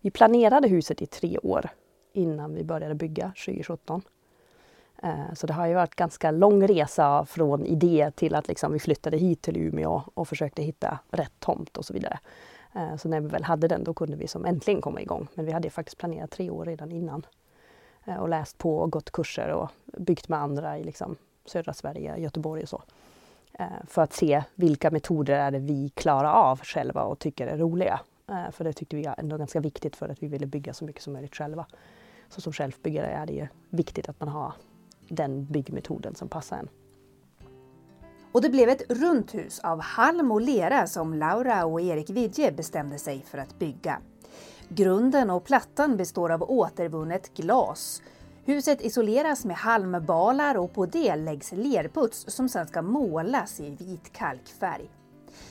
Vi planerade huset i tre år innan vi började bygga 2017. Eh, så det har ju varit ganska lång resa från idé till att liksom vi flyttade hit till Umeå och försökte hitta rätt tomt och så vidare. Eh, så när vi väl hade den då kunde vi som äntligen komma igång. Men vi hade faktiskt planerat tre år redan innan. Eh, och läst på och gått kurser och byggt med andra i liksom södra Sverige, Göteborg och så. För att se vilka metoder är det vi klarar av själva och tycker är roliga. Eh, för det tyckte vi var ändå ganska viktigt för att vi ville bygga så mycket som möjligt själva. Så som självbyggare är det ju viktigt att man har den byggmetoden som passar en. Och det blev ett runt hus av halm och lera som Laura och Erik Widje bestämde sig för att bygga. Grunden och plattan består av återvunnet glas. Huset isoleras med halmbalar och på det läggs lerputs som sedan ska målas i vit kalkfärg.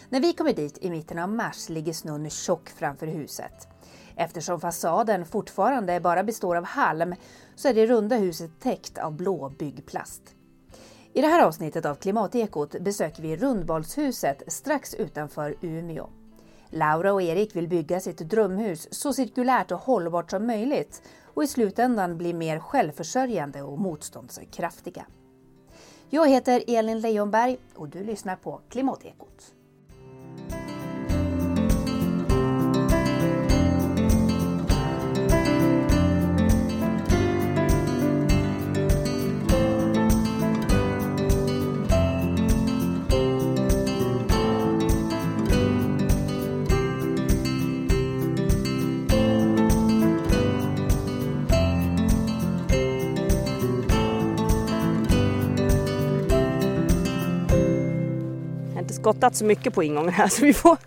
När vi kommer dit i mitten av mars ligger snön tjock framför huset. Eftersom fasaden fortfarande bara består av halm så är det runda huset täckt av blå byggplast. I det här avsnittet av Klimatekot besöker vi Rundbalshuset strax utanför Umeå. Laura och Erik vill bygga sitt drömhus så cirkulärt och hållbart som möjligt och i slutändan bli mer självförsörjande och motståndskraftiga. Jag heter Elin Leijonberg och du lyssnar på Klimatekot. Skottat så mycket på ingången här så vi får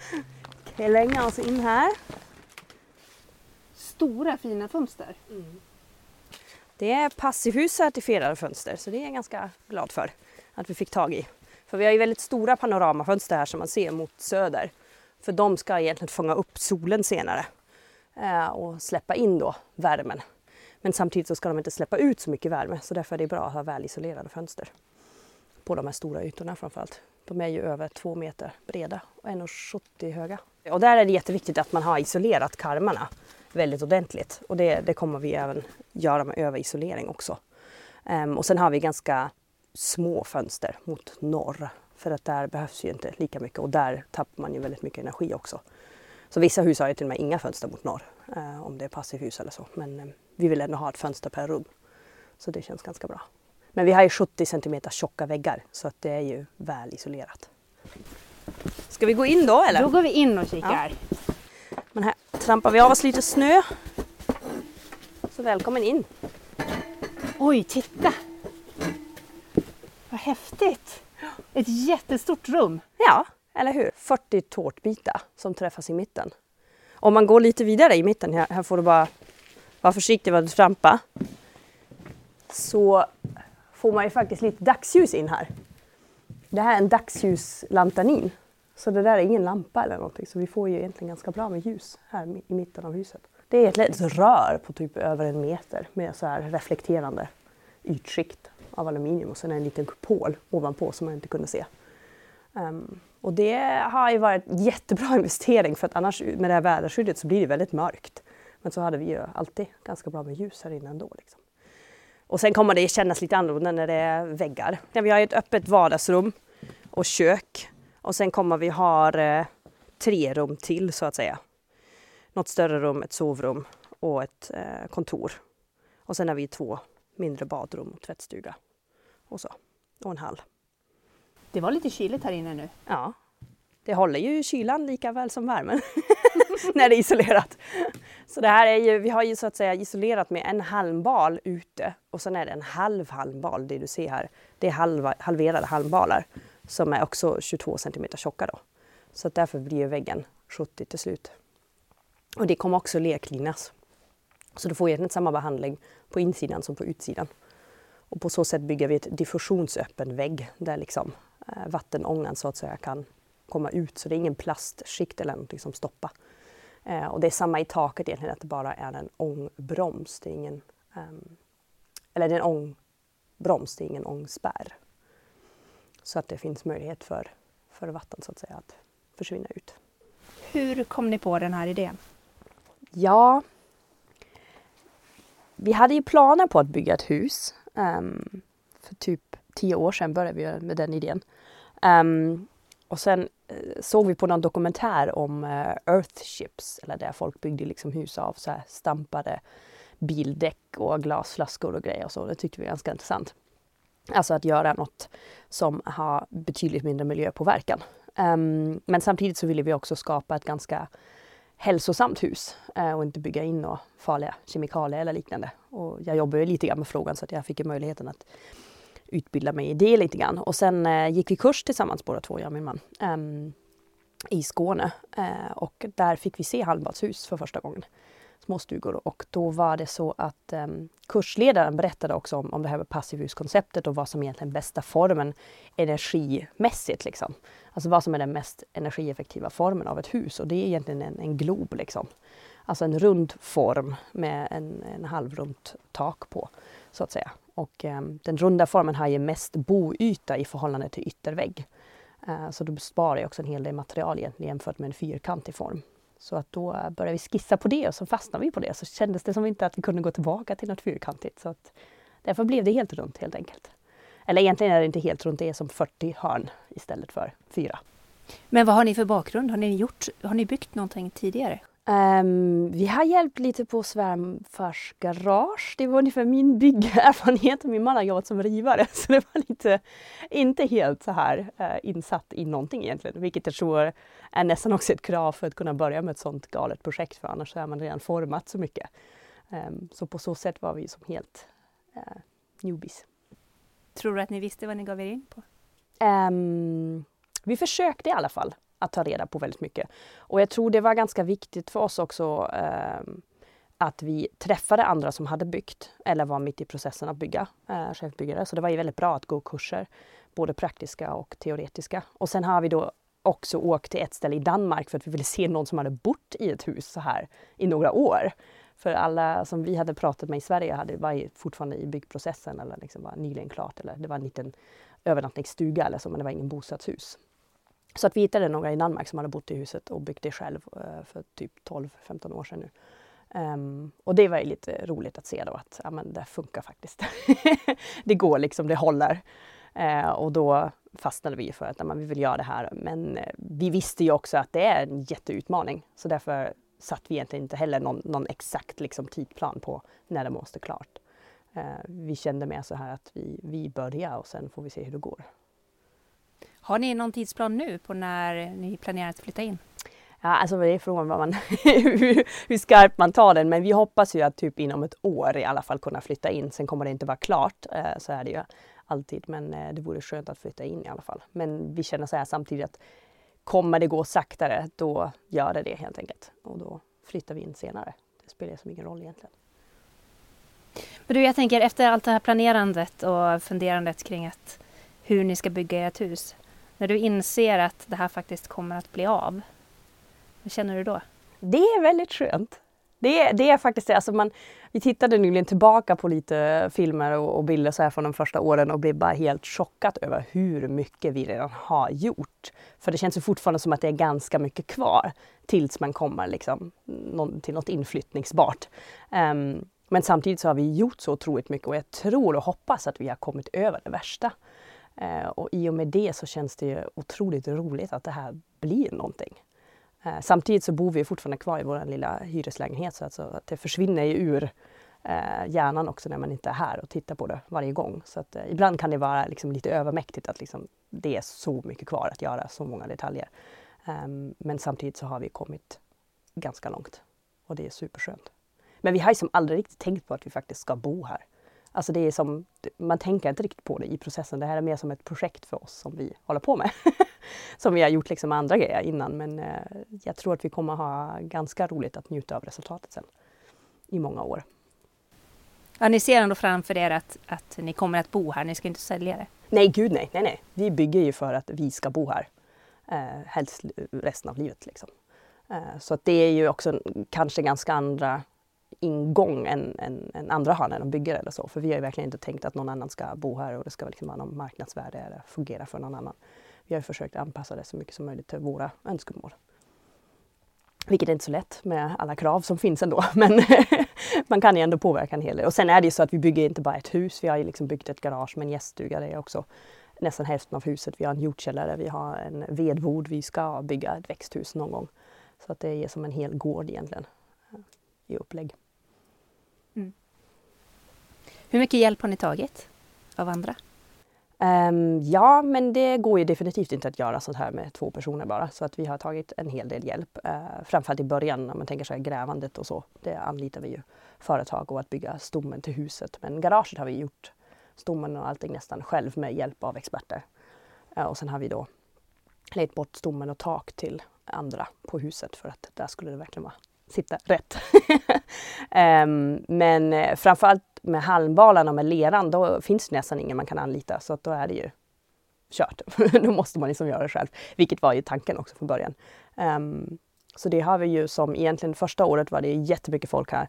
klänga oss in här. Stora fina fönster. Mm. Det är passivhus certifierade fönster så det är jag ganska glad för att vi fick tag i. För vi har ju väldigt stora panoramafönster här som man ser mot söder. För de ska egentligen fånga upp solen senare eh, och släppa in då värmen. Men samtidigt så ska de inte släppa ut så mycket värme så därför är det bra att ha välisolerade fönster. På de här stora ytorna framförallt. De är ju över två meter breda och 1,70 höga. Och där är det jätteviktigt att man har isolerat karmarna väldigt ordentligt och det, det kommer vi även göra med överisolering också. Um, och sen har vi ganska små fönster mot norr för att där behövs ju inte lika mycket och där tappar man ju väldigt mycket energi också. Så vissa hus har ju till och med inga fönster mot norr uh, om det är passivhus eller så men um, vi vill ändå ha ett fönster per rum. Så det känns ganska bra. Men vi har ju 70 cm tjocka väggar så att det är ju väl isolerat. Ska vi gå in då eller? Då går vi in och kikar. Ja. Men här trampar vi av oss lite snö. Så välkommen in. Oj, titta! Vad häftigt! Ett jättestort rum. Ja, eller hur? 40 tårtbitar som träffas i mitten. Om man går lite vidare i mitten, här, här får du bara vara försiktig vad du trampar. Så får man ju faktiskt lite dagsljus in här. Det här är en dagsljuslantanin. Så det där är ingen lampa eller någonting så vi får ju egentligen ganska bra med ljus här i mitten av huset. Det är ett litet rör på typ över en meter med så här reflekterande ytskikt av aluminium och sen en liten kupol ovanpå som man inte kunde se. Um, och det har ju varit jättebra investering för att annars med det här väderskyddet så blir det väldigt mörkt. Men så hade vi ju alltid ganska bra med ljus här inne ändå. Liksom. Och sen kommer det kännas lite annorlunda när det är väggar. Vi har ett öppet vardagsrum och kök. Och sen kommer vi ha eh, tre rum till så att säga. Något större rum, ett sovrum och ett eh, kontor. Och sen har vi två mindre badrum och tvättstuga. Och så. Och en hall. Det var lite kyligt här inne nu. Ja. Det håller ju kylan lika väl som värmen när det är isolerat. Så det här är ju, vi har ju så att säga isolerat med en halmbal ute och sen är det en halv halmbal, det du ser här. Det är halva, halverade halmbalar som är också 22 cm tjocka då. Så att därför blir väggen 70 till slut. Och det kommer också lerklinas. Så du får egentligen samma behandling på insidan som på utsidan. Och på så sätt bygger vi ett diffusionsöppen vägg där liksom eh, vattenångan så att säga kan komma ut. Så det är ingen plastskikt eller någonting som stoppar. Eh, och det är samma i taket egentligen, att det bara är en ångbroms. Det är ingen, um, eller det är en ångbroms, det är ingen ångspärr. Så att det finns möjlighet för, för vatten så att säga att försvinna ut. Hur kom ni på den här idén? ja, vi hade ju planer på att bygga ett hus. Um, för typ tio år sedan började vi med den idén. Um, och sen Eh, såg vi på någon dokumentär om eh, uh, Earthships, eller där folk byggde liksom hus av så här stampade bildäck och glasflaskor och grejer och så. Det tyckte vi var ganska intressant. Alltså att göra något som har betydligt mindre miljöpåverkan. Um, men samtidigt så ville vi också skapa ett ganska hälsosamt hus uh, och inte bygga in några farliga kemikalier eller liknande. Och jag jobbar ju lite grann med frågan så att jag fick möjligheten att utbilda mig i det lite grann. Och sen eh, gick vi kurs tillsammans båda två, jag och min man, eh, i Skåne. Eh, och där fick vi se halmbadshus för första gången småstugor och då var det så att ehm, kursledaren berättade också om, om det här med passivhuskonceptet och vad som egentligen är bästa formen energimässigt. Liksom. Alltså vad som är den mest energieffektiva formen av ett hus och det är egentligen en, en glob. Liksom. Alltså en rund form med en, en halvrunt tak på så att säga. Och eh, den runda formen har ju mest boyta i förhållande till yttervägg. Eh, så då sparar jag också en hel del material egentligen jämfört med en fyrkantig form. Så att då eh, började vi skissa på det och så fastnade vi på det. Så kändes det som inte att vi kunde gå tillbaka till något fyrkantigt. Så att därför blev det helt runt helt enkelt. Eller egentligen är det inte helt runt, det är som 40 hörn istället för fyra. Men vad har ni för bakgrund? Har ni, gjort, har ni byggt någonting tidigare? Um, vi har hjälpt lite på svärmfars garage. Det var ungefär min byggerfarenhet. Min man har jobbat som rivare så det var lite, inte helt så här uh, insatt i någonting egentligen. Vilket jag tror är nästan också ett krav för att kunna börja med ett sånt galet projekt för annars är man redan format så mycket. Um, så på så sätt var vi som helt uh, newbies. Tror du att ni visste vad ni gav er in på? Um, vi försökte i alla fall att ta reda på väldigt mycket. Och jag tror det var ganska viktigt för oss också eh, att vi träffade andra som hade byggt eller var mitt i processen att bygga eh, chefbyggare. Så det var ju väldigt bra att gå kurser, både praktiska och teoretiska. Och sen har vi då också åkt till ett ställe i Danmark för att vi ville se någon som hade bott i ett hus så här i några år. För alla som vi hade pratat med i Sverige hade, var fortfarande i byggprocessen eller liksom var nyligen klart. Eller det var en liten övernattningsstuga eller så, men det var ingen bostadshus. Så att vi hittade några i Danmark som hade bott i huset och byggt det själv eh, för typ 12-15 år sedan nu. Um, och det var ju lite roligt att se då att ja, men det funkar faktiskt. det går liksom, det håller. Uh, och då fastnade vi för att ja, vi vill göra det här. Men uh, vi visste ju också att det är en jätteutmaning. Så därför satt vi egentligen inte heller någon, någon exakt liksom, tidplan på när det måste klart. vi kände mer så här att vi, vi börjar och sen får vi se hur det går. Har ni någon tidsplan nu på när ni planerar att flytta in? Ja, alltså det är frågan vad man, hur, hur skarpt man tar den. Men vi hoppas ju att typ inom ett år i alla fall kunna flytta in. Sen kommer det inte vara klart, eh, så är det ju alltid. Men eh, det vore skönt att flytta in i alla fall. Men vi känner så här samtidigt att kommer det gå saktare, då gör det det helt enkelt. Och då flyttar vi in senare. Det spelar som ingen roll egentligen. Men du, jag tänker efter allt det här planerandet och funderandet kring att hur ni ska bygga ert hus. När du inser att det här faktiskt kommer att bli av, vad känner du då? Det är väldigt skönt. Det, det är faktiskt det. Alltså man, vi tittade nyligen tillbaka på lite filmer och, och, bilder så här från de första åren och blev bara helt chockad över hur mycket vi redan har gjort. För det känns ju fortfarande som att det är ganska mycket kvar tills man kommer liksom, till något inflyttningsbart. Um, men samtidigt så har vi gjort så otroligt mycket och jag tror och hoppas att vi har kommit över det värsta. Eh, och i och med det så känns det ju otroligt roligt att det här blir någonting. Eh, samtidigt så bor vi fortfarande kvar i vår lilla hyreslägenhet så alltså att det försvinner ju ur eh, hjärnan också när man inte är här och tittar på det varje gång. Så att, ibland kan det vara liksom lite övermäktigt att liksom, det är så mycket kvar att göra, så många detaljer. Ehm, men samtidigt så har vi kommit ganska långt och det är superskönt. Men vi har ju som aldrig riktigt tänkt på att vi faktiskt ska bo här. Alltså det är som, man tänker inte riktigt på det i processen. Det här är mer som ett projekt för oss som vi håller på med. som vi har gjort liksom andra grejer innan men eh, jag tror att vi kommer ha ganska roligt att njuta av resultatet sen i många år. Ja, ni ser ändå framför er att, att ni kommer att bo här, ni ska inte sälja det? Nej, gud nej, nej, nej. Vi bygger ju för att vi ska bo här. Eh, helst resten av livet liksom. Eh, så att det är ju också kanske ganska andra ingång än, än, än andra har när de bygger eller så. För vi har ju verkligen inte tänkt att någon annan ska bo här och det ska liksom vara någon marknadsvärde eller fungera för någon annan. Vi har försökt anpassa det så mycket som möjligt till våra önskemål. Vilket är inte så lätt med alla krav som finns ändå. Men man kan ju ändå påverka en hel del. Och sen är det ju så att vi bygger inte bara ett hus. Vi har ju liksom byggt ett garage med en gäststuga. Det är också nästan hälften av huset. Vi har en jordkällare, vi har en vedbod. Vi ska bygga ett växthus någon gång. Så att det är som en hel gård egentligen eh, i upplägg. Hur mycket hjälp har ni tagit av andra? Um, ja, men det går ju definitivt inte att göra sånt här med två personer bara. Så att vi har tagit en hel del hjälp. Uh, framförallt i början när man tänker sig grävandet och så. Det anlitar vi ju företag och att bygga stommen till huset. Men garaget har vi gjort stommen och allting nästan själv med hjälp av experter. Uh, och sen har vi då lejt bort stommen och tak till andra på huset för att där skulle det verkligen vara, sitta rätt. um, men eh, framförallt med halmbalan och med leran, då finns det nästan ingen man kan anlita så att då är det ju kört. då måste man liksom göra det själv, vilket var ju tanken också från början. Um, så det har vi ju som egentligen första året var det jättemycket folk här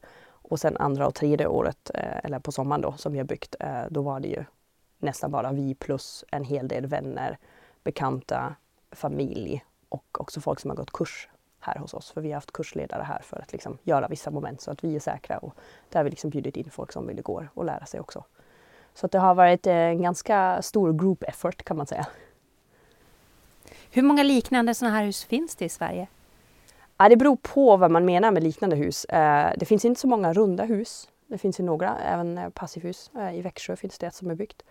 och sen andra och tredje året, eh, eller på sommaren då, som vi har byggt, eh, då var det ju nästan bara vi plus en hel del vänner, bekanta, familj och också folk som har gått kurs här hos oss. För vi har haft kursledare här för att liksom göra vissa moment så att vi är säkra. Och där har vi liksom bjudit in folk som vill gå och lära sig också. Så det har varit en ganska stor group effort kan man säga. Hur många liknande sådana här hus finns det i Sverige? Ja, det beror på vad man menar med liknande hus. Eh, det finns inte så många runda hus. Det finns ju några, även eh, passivhus. Eh, I Växjö finns det ett som är byggt.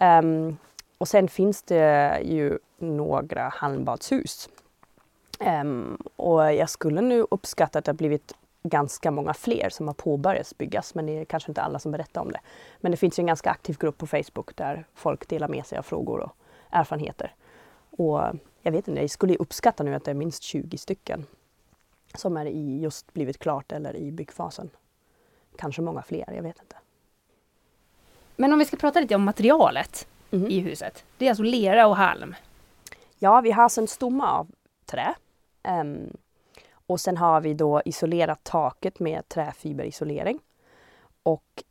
Ehm, och sen finns det ju några halmbadshus Um, och jag skulle nu uppskatta att det har blivit ganska många fler som har påbörjats byggas men det är kanske inte alla som berättar om det. Men det finns ju en ganska aktiv grupp på Facebook där folk delar med sig av frågor och erfarenheter. Och jag vet inte, jag skulle uppskatta nu att det är minst 20 stycken som är i just blivit klart eller i byggfasen. Kanske många fler, jag vet inte. Men om vi ska prata lite om materialet mm. i huset. Det är alltså lera och halm. Ja, vi har alltså en stomme av trä Um, och sen har vi då isolerat taket med träfiberisolering. Och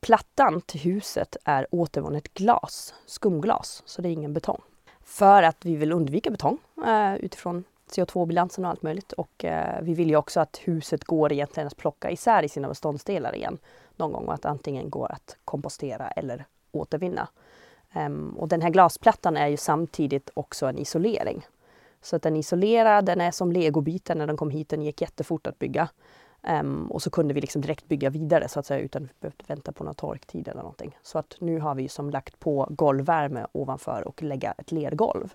plattan till huset är återvunnet glas, skumglas, så det är ingen betong. För att vi vill undvika betong eh, utifrån CO2-bilansen och allt möjligt. Och eh, vi vill ju också att huset går egentligen att plocka isär i sina beståndsdelar igen någon gång och att antingen går att kompostera eller återvinna. Um, och den här glasplattan är ju samtidigt också en isolering. Så att den isolerad, den är som legobitar när den kom hit, den gick jättefort att bygga. Um, och så kunde vi liksom direkt bygga vidare så att säga utan att behöva vänta på någon torktid eller någonting. Så att nu har vi som lagt på golvvärme ovanför och lägga ett lergolv.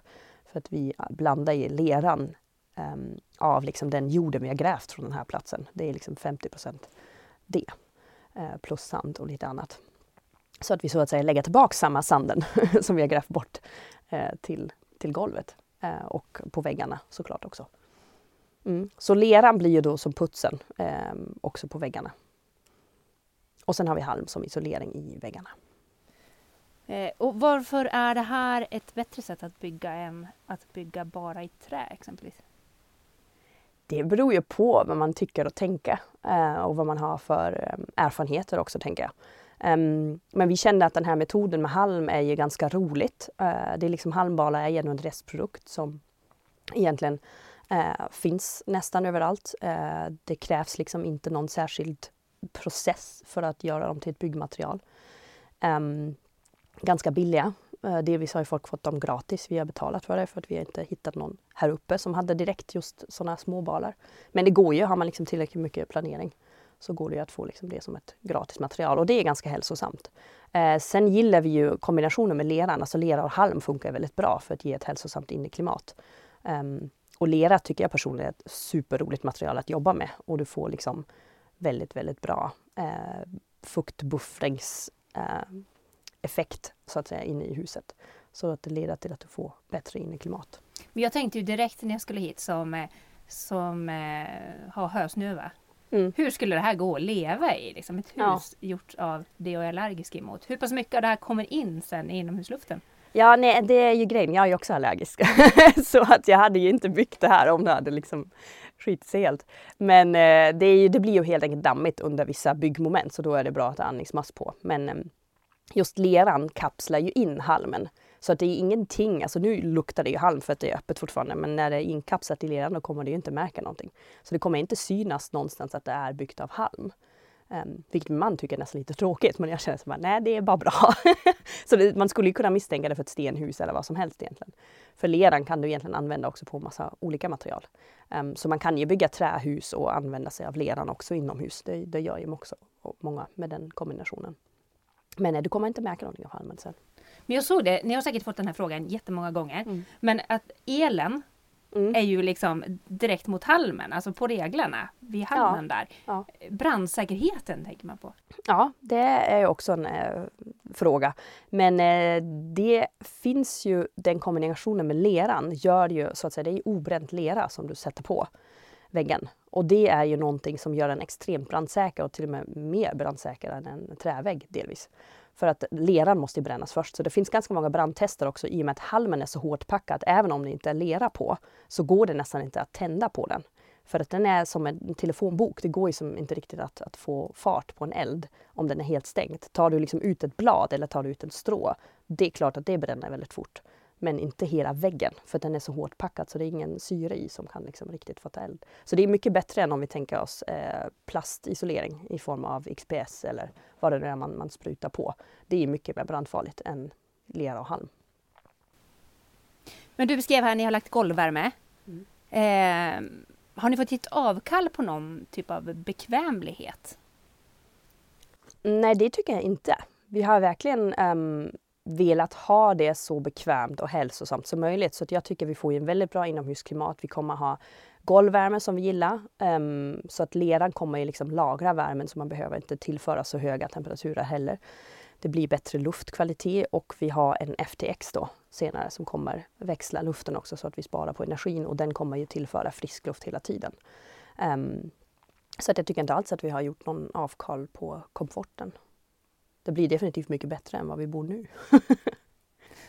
För att vi blandar i leran um, av liksom den jorden vi har grävt från den här platsen. Det är liksom 50% det. Uh, plus sand och lite annat. Så att vi så att säga lägger tillbaka samma sanden som vi har grävt bort uh, till, till golvet. Eh, och på väggarna såklart också. Mm. Så leran blir ju då som putsen eh, också på väggarna. Och sen har vi halm som isolering i väggarna. Eh, och varför är det här ett bättre sätt att bygga än att bygga bara i trä exempelvis? Det beror ju på vad man tycker och tänker eh, och vad man har för eh, erfarenheter också tänker jag. Um, men vi kände att den här metoden med halm är ju ganska roligt. Uh, det är liksom halmbala är ju en restprodukt som egentligen uh, finns nästan överallt. Uh, det krävs liksom inte någon särskild process för att göra dem till ett byggmaterial. Um, ganska billiga. Uh, delvis har ju folk fått dem gratis. Vi har betalat för det för att vi har inte hittat någon här uppe som hade direkt just sådana små balar. Men det går ju, har man liksom tillräckligt mycket planering så går det att få liksom det som ett gratis material och det är ganska hälsosamt. Eh, sen gillar vi ju kombinationen med leran, alltså lera och halm funkar väldigt bra för att ge ett hälsosamt inneklimat. Um, och lera tycker jag personligen är ett superroligt material att jobba med och du får liksom väldigt, väldigt bra eh, fuktbuffringseffekt eh, så att säga inne i huset. Så att det leder till att du får bättre inneklimat. Men jag tänkte ju direkt när jag skulle hit som, eh, som eh, har hösnuva Mm. Hur skulle det här gå att leva i? Liksom ett hus ja. gjort av det jag är allergisk emot. Hur pass mycket av det här kommer in sen i inomhusluften? Ja, nej, det är ju grejen. Jag är ju också allergisk. så att jag hade ju inte byggt det här om det hade liksom skitit sig helt. Men eh, det, ju, det, blir ju helt enkelt dammigt under vissa byggmoment så då är det bra att ha andningsmask på. Men eh, just leran kapslar ju in halmen så att det är ingenting, alltså nu luktar det ju halm för att det är öppet fortfarande men när det är inkapslat i leran då kommer det ju inte märka någonting. Så det kommer inte synas någonstans att det är byggt av halm. Um, vilket man tycker är nästan lite tråkigt men jag känner som att nej det är bara bra. så det, man skulle ju kunna misstänka det för ett stenhus eller vad som helst egentligen. För leran kan du egentligen använda också på massa olika material. Um, så man kan ju bygga trähus och använda sig av leran också inomhus. Det, det gör ju också många med den kombinationen. Men nej, du kommer inte märka någonting av halmen sen. Men jag såg det, ni har säkert fått den här frågan jättemånga gånger. Mm. Men att elen mm. är ju liksom direkt mot halmen, alltså på reglerna vid halmen ja. där. Ja. Brandsäkerheten tänker man på. Ja, det är också en eh, fråga. Men eh, det finns ju, den kombinationen med leran gör ju så att säga, det är obränt lera som du sätter på väggen. Och det är ju någonting som gör den extremt brandsäker och till och med mer brandsäker än en trävägg delvis. För att leran måste brännas först. Så det finns ganska många brandtester också i och med att halmen är så hårt packad. Även om det inte är lera på så går det nästan inte att tända på den. För att den är som en telefonbok. Det går ju som inte riktigt att, att få fart på en eld om den är helt stängd. Tar du liksom ut ett blad eller tar du ut en strå, det är klart att det bränner väldigt fort men inte hela väggen för den är så hårt packad så det är ingen syre i som kan liksom riktigt få ta eld. Så det är mycket bättre än om vi tänker oss eh, plastisolering i form av XPS eller vad det nu är man, man sprutar på. Det är mycket mer brandfarligt än lera och halm. Men du beskrev här ni har lagt golvvärme. Mm. Eh, har ni fått hit avkall på någon typ av bekvämlighet? Nej, det tycker jag inte. Vi har verkligen um, velat ha det så bekvämt och hälsosamt som möjligt. Så jag tycker vi får en väldigt bra inomhusklimat. Vi kommer ha golvvärme som vi gillar. Um, så att leran kommer ju liksom lagra värmen så man behöver inte tillföra så höga temperaturer heller. Det blir bättre luftkvalitet och vi har en FTX då senare som kommer växla luften också så att vi sparar på energin och den kommer ju tillföra frisk luft hela tiden. Um, så att jag tycker inte alls att vi har gjort någon avkall på komforten det blir definitivt mycket bättre än vad vi bor nu.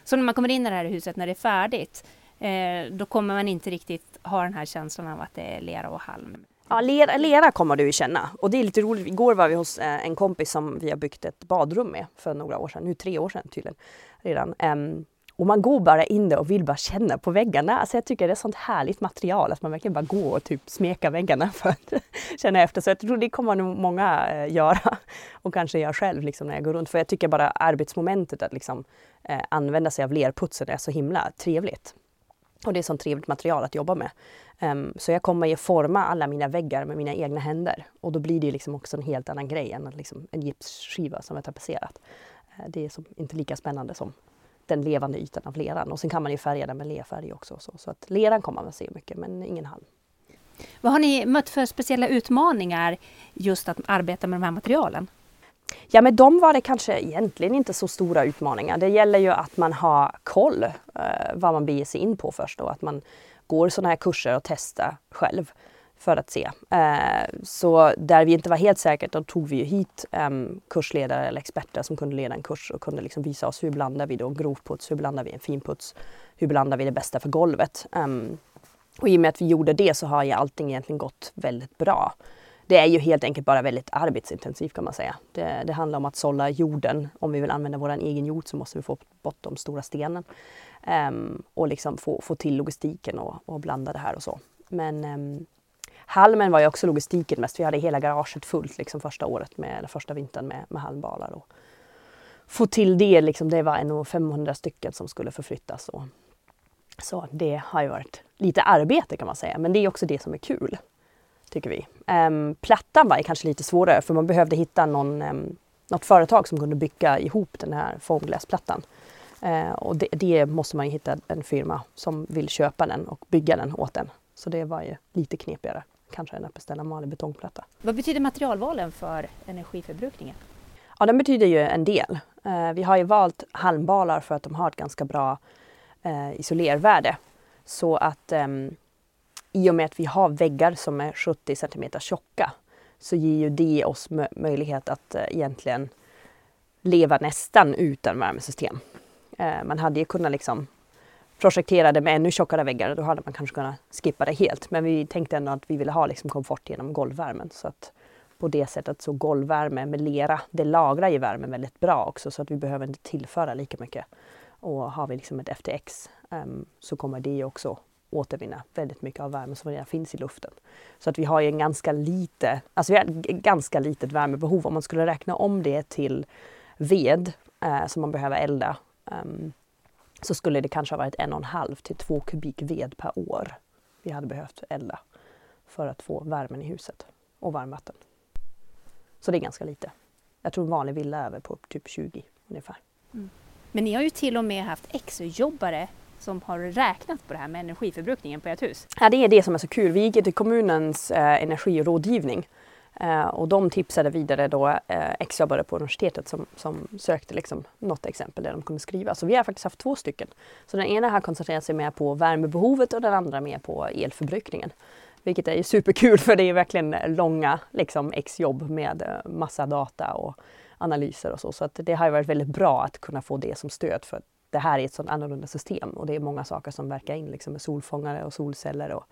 Så när man kommer in i det här huset när det är färdigt, eh, då kommer man inte riktigt ha den här känslan av att det är lera och halm? Ja, lera, lera kommer du ju känna. Och det är lite roligt. Igår var vi hos eh, en kompis som vi har byggt ett badrum med för några år sedan, nu tre år sedan tydligen redan. Um, och man går bara in där och vill bara känna på väggarna. Alltså jag tycker det är sånt härligt material att man verkligen bara går och typ smeka väggarna för att känna efter. Så jag tror det kommer nog många eh, göra. Och kanske jag själv liksom när jag går runt. För jag tycker bara arbetsmomentet att liksom, eh, använda sig av lerputsen är så himla trevligt. Och det är sånt trevligt material att jobba med. Um, så jag kommer ju forma alla mina väggar med mina egna händer. Och då blir det liksom också en helt annan grej än liksom en gipsskiva som är tapetserat. Uh, det är som, inte lika spännande som den levande ytan av leran. Och sen kan man ju färga den med lerfärg också. Så, så att leran kommer man se mycket, men ingen halm. Vad har ni mött för speciella utmaningar just att arbeta med de här materialen? Ja, med dem var det kanske egentligen inte så stora utmaningar. Det gäller ju att man har koll eh, vad man beger sig in på först och att man går sådana här kurser och testar själv för att se. Eh, så där vi inte var helt säkra, då tog vi hit ehm, kursledare eller experter som kunde leda en kurs och kunde liksom visa oss hur blandar vi då grovputs, hur blandar vi en finputs, hur blandar vi det bästa för golvet. Ehm, och i och med att vi gjorde det så har ju allting egentligen gått väldigt bra. Det är ju helt enkelt bara väldigt arbetsintensivt kan man säga. Det, det handlar om att sålla jorden. Om vi vill använda vår egen jord så måste vi få bort de stora stenen. Um, och liksom få, få till logistiken och, och blanda det här och så. Men um, halmen var ju också logistiken mest. Vi hade hela garaget fullt liksom första året, med, eller första vintern med, med halmbalar. Och få till det, liksom, det var nog 500 stycken som skulle förflyttas. Och, så det har ju varit lite arbete kan man säga, men det är också det som är kul. Tycker vi. Ehm, plattan var kanske lite svårare för man behövde hitta någon, um, något företag som kunde bygga ihop den här foamglasplattan. Ehm, och det, det, måste man ju hitta en firma som vill köpa den och bygga den åt en. Så det var ju lite knepigare kanske än att beställa en vanlig betongplatta. Vad betyder materialvalen för energiförbrukningen? Ja, den betyder ju en del. Uh, vi har ju valt halmbalar för att de har ett ganska bra uh, isolervärde. Så att um, i och med att vi har väggar som är 70 cm tjocka så ger ju det oss möjlighet att uh, egentligen leva nästan utan värmesystem. man hade ju kunnat liksom projekterade med ännu tjockare väggar, då hade man kanske kunnat skippa det helt. Men vi tänkte ändå att vi ville ha liksom komfort genom golvvärmen. Så att på det sättet så golvvärme med lera, det lagrar ju värmen väldigt bra också så att vi behöver inte tillföra lika mycket. Och har vi liksom ett FTX um, ehm, så kommer det också återvinna väldigt mycket av värmen som redan finns i luften. Så att vi har ju en ganska lite, alltså vi har ett ganska litet värmebehov. Om man skulle räkna om det till ved eh, som man behöver elda um, så skulle det kanske ha varit en och en halv till två kubik ved per år vi hade behövt elda för att få värmen i huset och varmvatten. Så det är ganska lite. Jag tror en vanlig villa är över på typ 20 ungefär. Mm. Men ni har ju till och med haft exjobbare som har räknat på det här med energiförbrukningen på ert hus. Ja, det är det som är så kul. Vi gick till kommunens eh, energirådgivning eh, och de tipsade vidare då eh, exjobbare på universitetet som, som sökte liksom något exempel där de kunde skriva. Så vi har faktiskt haft två stycken. Så den ena har koncentrerat sig mer på värmebehovet och den andra mer på elförbrukningen. Vilket är superkul för det är verkligen långa liksom, exjobb med eh, massa data och analyser och så. Så att det har varit väldigt bra att kunna få det som stöd för det här är ett sådant annorlunda system och det är många saker som verkar in liksom med solfångare och solceller och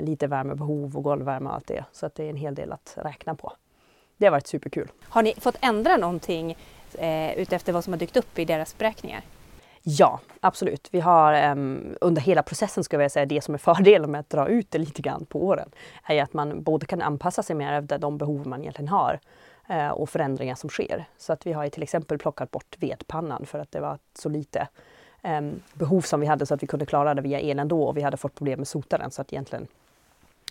lite värmebehov och golvvärme och allt det. Så att det är en hel del att räkna på. Det har varit superkul. Har ni fått ändra någonting eh, utefter vad som har dykt upp i deras beräkningar? Ja, absolut. Vi har um, under hela processen, ska jag säga, det som är fördelen med att dra ut det lite grann på åren, är att man både kan anpassa sig mer efter de behov man egentligen har uh, och förändringar som sker. Så att vi har till exempel plockat bort vedpannan för att det var så lite Ehm, behov som vi hade så att vi kunde klara det via elen då och vi hade fått problem med sotaren så att egentligen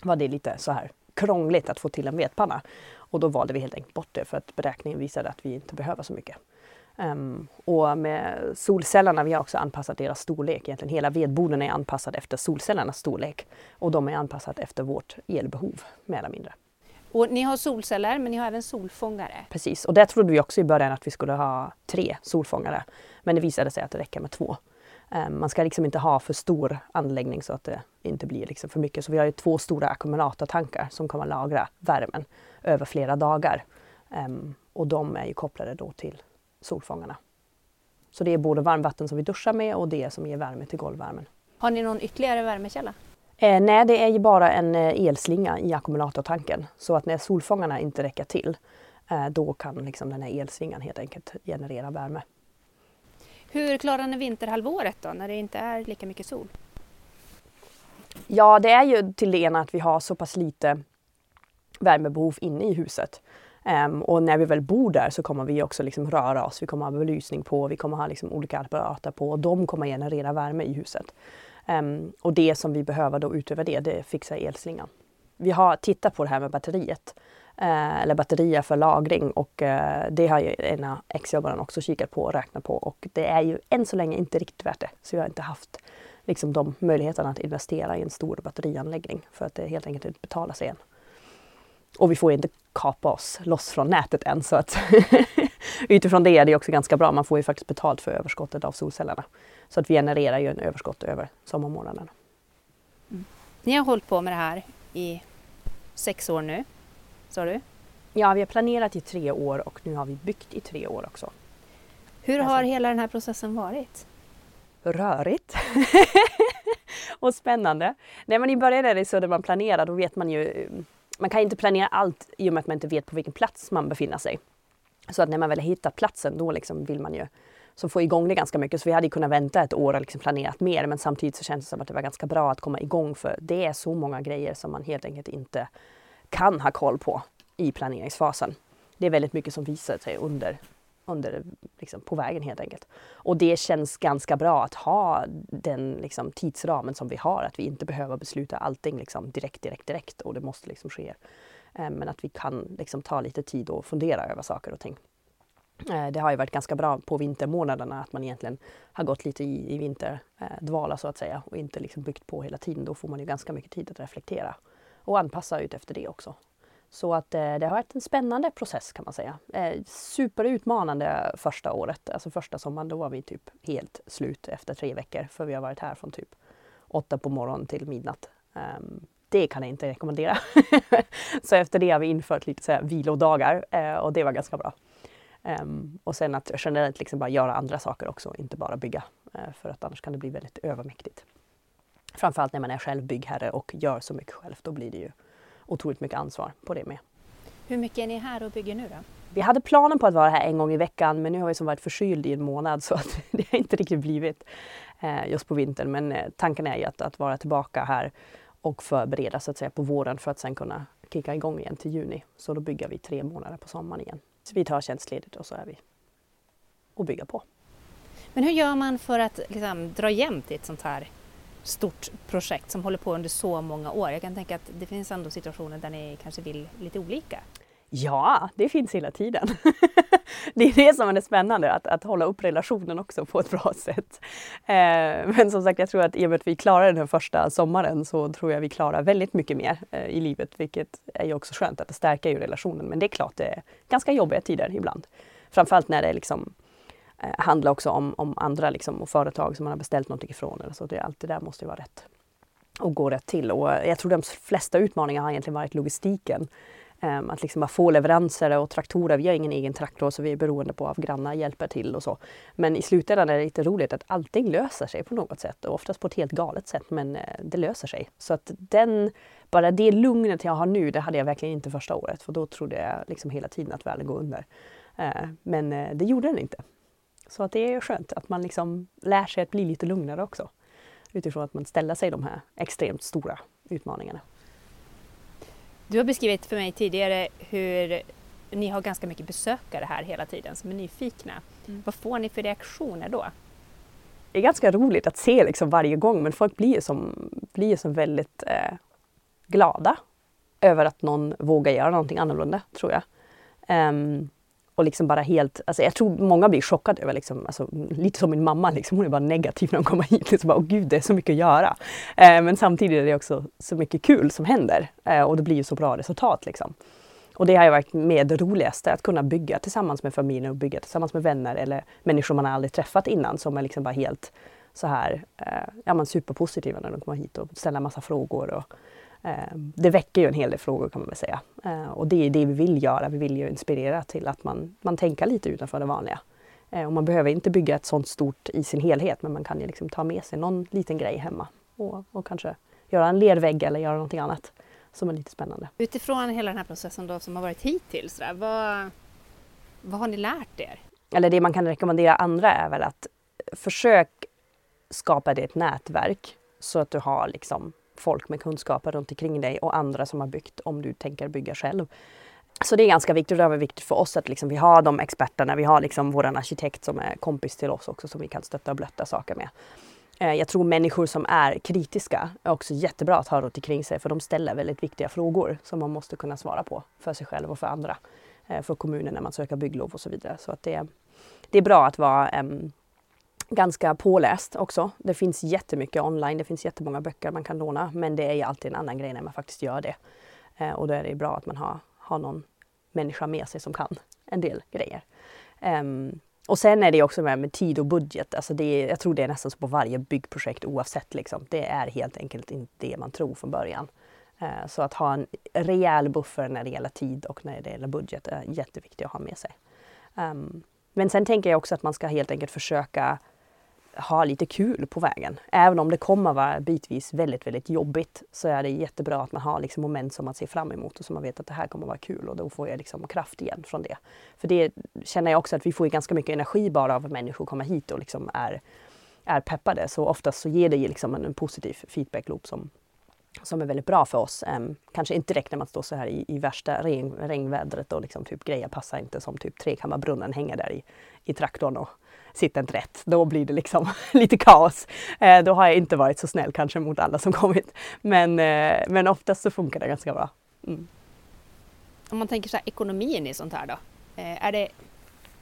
var det lite så här krångligt att få till en vedpanna. Och då valde vi helt enkelt bort det för att beräkningen visade att vi inte behöver så mycket. Um, och med solcellerna, vi har också anpassat deras storlek. Egentligen hela vedboden är anpassad efter solcellernas storlek och de är anpassade efter vårt elbehov, mer eller mindre. Och ni har solceller men ni har även solfångare? Precis, och där trodde vi också i början att vi skulle ha tre solfångare. Men det visade sig att det räcker med två. Um, man ska liksom inte ha för stor anläggning så att det inte blir liksom för mycket. Så vi har ju två stora ackumulatortankar som kommer lagra värmen över flera dagar. Um, och de är ju kopplade då till solfångarna. Så det är både varmvatten som vi duschar med och det som ger värme till golvvärmen. Har ni någon ytterligare värmekälla? Eh, nej, det är ju bara en eh, elslinga i ackumulatortanken. Så att när solfångarna inte räcker till, eh, då kan liksom den här elslingan helt enkelt generera värme. Hur klarar ni vinterhalvåret då, när det inte är lika mycket sol? Ja, det är ju till det ena att vi har så pass lite värmebehov inne i huset. Um, och när vi väl bor där så kommer vi också liksom röra oss. Vi kommer ha belysning på, vi kommer ha liksom olika apparater på och de kommer generera värme i huset. Um, och det som vi behöver då utöver det, det fixar elslingan. Vi har tittat på det här med batteriet. Uh, eller batterier för lagring och uh, det har ju ena exjobbaren också kikat på och räknat på och det är ju än så länge inte riktigt värt det. Så vi har inte haft liksom, de möjligheterna att investera i en stor batterianläggning för att det helt enkelt inte betalar sig än. Och vi får inte kapa oss loss från nätet än så att utifrån det är det också ganska bra. Man får ju faktiskt betalt för överskottet av solcellerna. Så att vi genererar ju en överskott över sommarmånaderna. Mm. Ni har hållit på med det här i sex år nu, sa du? Ja, vi har planerat i tre år och nu har vi byggt i tre år också. Hur har alltså, hela den här processen varit? Rörigt och spännande. Nej, men I början är det så när man planerar, då vet man ju man kan inte planera allt i och med att man inte vet på vilken plats man befinner sig. Så att när man väl har hittat platsen då liksom vill man ju så få igång det ganska mycket. Så vi hade kunnat vänta ett år och liksom planerat mer men samtidigt så kändes det som att det var ganska bra att komma igång för det är så många grejer som man helt enkelt inte kan ha koll på i planeringsfasen. Det är väldigt mycket som visar sig under under, liksom, på vägen helt enkelt. Och det känns ganska bra att ha den liksom, tidsramen som vi har, att vi inte behöver besluta allting liksom, direkt, direkt, direkt och det måste liksom ske. Eh, men att vi kan liksom, ta lite tid och fundera över saker och ting. Eh, det har ju varit ganska bra på vintermånaderna att man egentligen har gått lite i, i vinterdvala så att säga och inte liksom byggt på hela tiden. Då får man ju ganska mycket tid att reflektera och anpassa ut efter det också. Så att eh, det har varit en spännande process kan man säga. Eh, superutmanande första året, alltså första sommaren, då var vi typ helt slut efter tre veckor för vi har varit här från typ åtta på morgonen till midnatt. Um, det kan jag inte rekommendera. så efter det har vi infört lite så här vilodagar eh, och det var ganska bra. Um, och sen att generellt liksom bara göra andra saker också, inte bara bygga. Uh, för att annars kan det bli väldigt övermäktigt. Framförallt när man är själv byggherre och gör så mycket själv, då blir det ju otroligt mycket ansvar på det med. Hur mycket är ni här och bygger nu då? vi hade planen på att vara här en gång i veckan men nu har vi som varit förkyld i en månad så att det har inte riktigt blivit eh, just på vintern. Men eh, tanken är ju att, att vara tillbaka här och förbereda så att säga på våren för att sen kunna kicka igång igen till juni. Så då bygger vi tre månader på sommaren igen. Så vi tar tjänstledigt och så är vi och bygga på. Men hur gör man för att liksom, dra jämnt i ett sånt här stort projekt som håller på under så många år? Jag kan tänka att det finns ändå situationer där ni kanske vill lite olika. Ja, det finns hela tiden. det är det som är det spännande, att, att hålla upp relationen också på ett bra sätt. Eh, men som sagt, jag tror att i och med att vi klarar den första sommaren så tror jag vi klarar väldigt mycket mer eh, i livet, vilket är ju också skönt att det stärker ju relationen. Men det är klart, det är ganska jobbiga tider ibland. Framförallt när det liksom Eh, handla också om, om andra liksom, och företag som man har beställt någonting ifrån. Eller så. Det, allt det där måste ju vara rätt och gå rätt till. Och eh, jag tror de flesta utmaningar har egentligen varit logistiken. Um, att liksom bara få leveranser och traktorer. Vi har ingen egen traktor så vi är beroende på att grannar hjälper till och så. Men i slutändan är det lite roligt att allting löser sig på något sätt och oftast på ett helt galet sätt men eh, det löser sig. Så att den, bara det lugnet jag har nu det hade jag verkligen inte första året för då trodde jag liksom hela tiden att världen går under. Uh, men det gjorde den inte. Så att det är skönt att man liksom lär sig att bli lite lugnare också. Utifrån att man ställer sig de här extremt stora utmaningarna. Du har beskrivit för mig tidigare hur ni har ganska mycket besökare här hela tiden som är nyfikna. Mm. Vad får ni för reaktioner då? Det är ganska roligt att se liksom varje gång men folk blir som, blir som väldigt eh, glada över att någon vågar göra någonting annorlunda tror jag. Um, och liksom bara helt, alltså jag tror många blir chockade över, liksom, alltså, lite som min mamma, liksom, hon är bara negativ när hon kommer hit. Liksom bara, Åh gud, det är så mycket att göra. Eh, men samtidigt är det också så mycket kul som händer eh, och det blir ju så bra resultat. Liksom. Och det har ju varit med det roligaste, att kunna bygga tillsammans med familjen och bygga tillsammans med vänner eller människor man aldrig träffat innan som är liksom bara helt så här, eh, ja men superpositiva när de kommer hit och ställer massa frågor. Och, det väcker ju en hel del frågor kan man väl säga. Eh, och det är det vi vill göra. Vi vill ju inspirera till att man, man tänker lite utanför det vanliga. Eh, och man behöver inte bygga ett sånt stort i sin helhet men man kan ju liksom ta med sig någon liten grej hemma och, och kanske göra en lervägg eller göra någonting annat som är lite spännande. Utifrån hela den här processen då som har varit hittills, där, vad, vad har ni lärt er? Eller det man kan rekommendera andra är väl att försök skapa dig ett nätverk så att du har liksom folk med kunskaper runt omkring dig och andra som har byggt om du tänker bygga själv. Så det är ganska viktigt och det är viktigt för oss att liksom vi har de experterna. Vi har liksom vår arkitekt som är kompis till oss också som vi kan stötta och blötta saker med. Eh, jag tror människor som är kritiska är också jättebra att ha runt omkring sig för de ställer väldigt viktiga frågor som man måste kunna svara på för sig själv och för andra. Eh, för kommunen när man söker bygglov och så vidare. Så att det, det är bra att vara ehm, ganska påläst också. Det finns jättemycket online, det finns jättemånga böcker man kan låna men det är ju alltid en annan grej när man faktiskt gör det. Eh, och då är det bra att man har, har någon människa med sig som kan en del grejer. Um, och sen är det också med, med tid och budget. Alltså det är, jag tror det är nästan så på varje byggprojekt oavsett. Liksom. Det är helt enkelt inte det man tror från början. Eh, så att ha en rejäl buffer när det gäller tid och när det gäller budget är jätteviktigt att ha med sig. Um, men sen tänker jag också att man ska helt enkelt försöka ha lite kul på vägen. Även om det kommer vara bitvis väldigt, väldigt jobbigt så är det jättebra att man har liksom moment som man ser fram emot och som man vet att det här kommer vara kul och då får jag liksom kraft igen från det. För det känner jag också att vi får ganska mycket energi bara av att människor kommer hit och liksom är, är peppade. Så oftast så ger det liksom en, en positiv feedback-loop som, som är väldigt bra för oss. Um, kanske inte direkt när man står så här i, i värsta regn, regnvädret och liksom typ grejer passar inte som typ Trekammarbrunnen hänger där i, i traktorn och sitter inte rätt. Då blir det liksom lite kaos. Eh, då har jag inte varit så snäll kanske mot alla som kommit. Men, eh, men oftast så funkar det ganska bra. Mm. Om man tänker så här, ekonomin i sånt här då? Eh, är, det,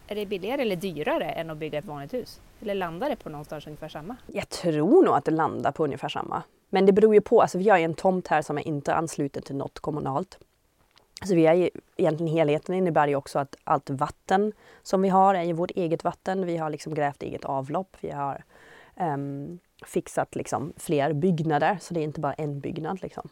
är det billigare eller dyrare än att bygga ett vanligt hus? Eller landar det på någonstans ungefär samma? Jag tror nog att det landar på ungefär samma. Men det beror ju på, alltså vi har en tomt här som är inte ansluten till något kommunalt. Så vi är egentligen helheten innebär ju också att allt vatten som vi har är ju vårt eget vatten. Vi har liksom grävt eget avlopp. Vi har um, fixat liksom fler byggnader så det är inte bara en byggnad. Liksom.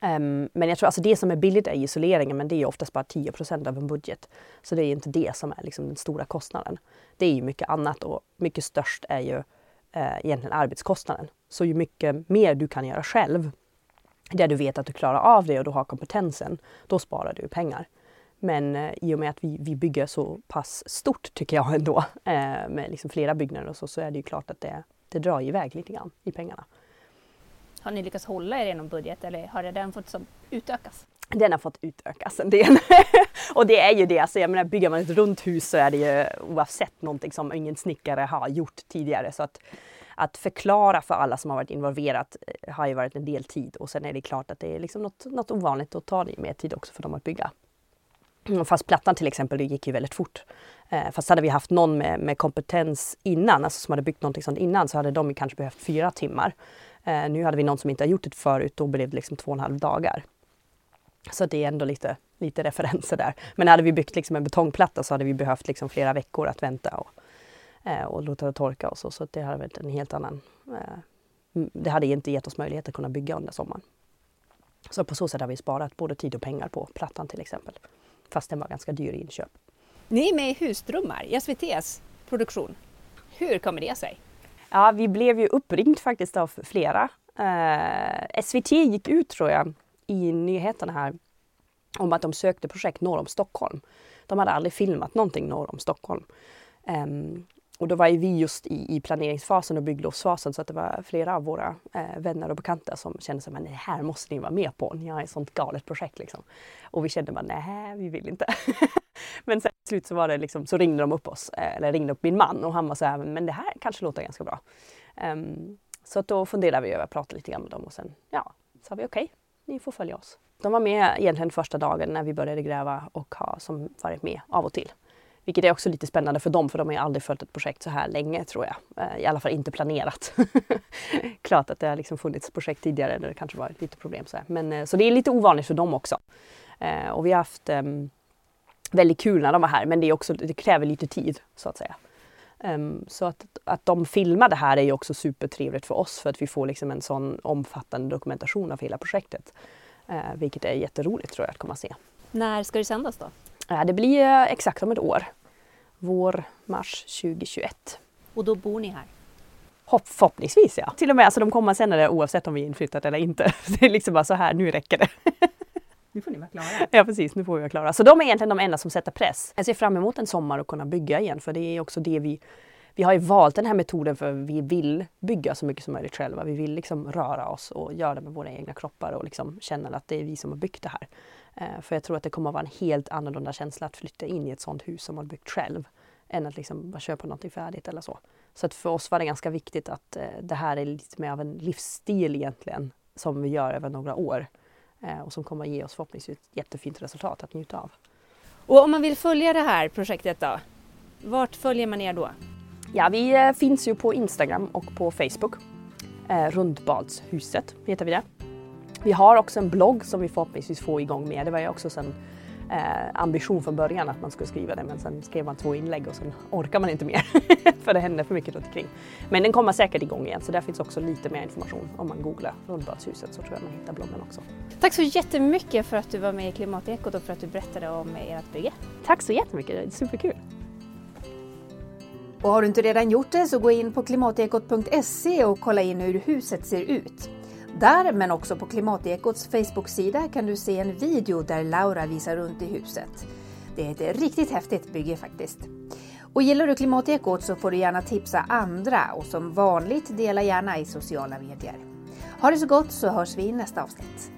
Um, men jag tror alltså det som är billigt är isoleringen men det är oftast bara 10% av en budget. Så det är inte det som är liksom den stora kostnaden. Det är ju mycket annat och mycket störst är ju uh, egentligen arbetskostnaden. Så ju mycket mer du kan göra själv där du vet att du klarar av det och du har kompetensen, då sparar du pengar. Men eh, i och med att vi, vi bygger så pass stort tycker jag ändå, eh, med liksom flera byggnader och så, så är det ju klart att det, det drar iväg lite grann i pengarna. Har ni lyckats hålla er inom budget eller har den fått som utökas? Den har fått utökas en del. och det är ju det, alltså jag menar bygger man ett runt hus så är det ju oavsett någonting som ingen snickare har gjort tidigare. Så att, att förklara för alla som har varit involverat eh, har ju varit en del tid och sen är det klart att det är liksom något, något ovanligt och tar mer tid också för dem att bygga. Mm, fast plattan till exempel, det gick ju väldigt fort. Eh, fast hade vi haft någon med, med, kompetens innan, alltså som hade byggt någonting sånt innan, så hade de kanske behövt fyra timmar. Eh, nu hade vi någon som inte har gjort det förut, då blev det liksom två och en halv dagar. Så det är ändå lite, lite referenser där. Men hade vi byggt liksom en betongplatta så hade vi behövt liksom flera veckor att vänta och, och låta det torka och så. Så det hade varit en helt annan... Eh, det hade inte gett oss möjlighet att kunna bygga under sommaren. Så på så sätt har vi sparat både tid och pengar på plattan till exempel. Fast den var ganska dyr i inköp. Ni är med i Husdrömmar, i SVTs produktion. Hur kommer det sig? Ja, vi blev ju uppringt faktiskt av flera. Eh, SVT gick ut tror jag i nyheterna här om att de sökte projekt norr om Stockholm. De hade aldrig filmat någonting norr om Stockholm. Um, och då var ju vi just i, i planeringsfasen och bygglovsfasen så att det var flera av våra eh, vänner och bekanta som kände att det här måste ni vara med på. Ni har ett sånt galet projekt liksom. Och vi kände bara nej, vi vill inte. men sen till slut så var det liksom, så ringde de upp oss, eh, eller ringde upp min man och han var så här, men det här kanske låter ganska bra. Um, så att då funderade vi över att prata lite grann med dem och sen ja, sa vi okej, okay, ni får följa oss. De var med egentligen första dagen när vi började gräva och har som varit med av och till. Vilket är också lite spännande för dem för de har ju aldrig följt ett projekt så här länge tror jag. Eh, I alla fall inte planerat. Klart att det har liksom funnits projekt tidigare där det kanske varit lite problem. Så, här. Men, eh, så det är lite ovanligt för dem också. Eh, och vi har haft um, väldigt kul när de var här men det, är också, det kräver lite tid så att säga. Um, så att, att de filmar det här är ju också supertrevligt för oss för att vi får liksom en sån omfattande dokumentation av hela projektet. Uh, vilket är jätteroligt tror jag att komma se. När ska det sändas då? Det blir uh, exakt om ett år. Vår, mars 2021. Och då bor ni här? Hopp, förhoppningsvis ja. Till och med alltså, de kommer sända det oavsett om vi är inflyttat eller inte. Det är liksom bara så här, nu räcker det. Nu får ni vara klara. Ja precis, nu får vi vara klara. Så de är egentligen de enda som sätter press. Jag ser fram emot en sommar och kunna bygga igen för det är också det vi vi har ju valt den här metoden för vi vill bygga så mycket som möjligt själva. Vi vill liksom röra oss och göra det med våra egna kroppar och liksom känna att det är vi som har byggt det här. Eh, för jag tror att det kommer att vara en helt annorlunda känsla att flytta in i ett sådant hus som man byggt själv än att liksom bara köpa någonting färdigt eller så. Så att för oss var det ganska viktigt att eh, det här är lite mer av en livsstil egentligen som vi gör över några år eh, och som kommer att ge oss förhoppningsvis ett jättefint resultat att njuta av. Och om man vill följa det här projektet då? Vart följer man er då? Ja, vi eh, finns ju på Instagram och på Facebook. Eh, Rundbadshuset heter vi det. Vi har också en blogg som vi förhoppningsvis får igång med. Det var ju också en eh, ambition från början att man skulle skriva det men sen skrev man två inlägg och sen orkar man inte mer för det händer för mycket runt omkring. Men den kommer säkert igång igen så där finns också lite mer information. Om man googlar Rundbadshuset så tror jag man hittar bloggen också. Tack så jättemycket för att du var med i Klimatekot och för att du berättade om ert bygge. Tack så jättemycket, det är superkul! Och har du inte redan gjort det så gå in på klimatekot.se och kolla in hur huset ser ut. Där, men också på Klimatekots Facebook-sida kan du se en video där Laura visar runt i huset. Det är ett riktigt häftigt bygge faktiskt. Och gillar du Klimatekot så får du gärna tipsa andra och som vanligt dela gärna i sociala medier. Ha det så gott så hörs vi i nästa avsnitt.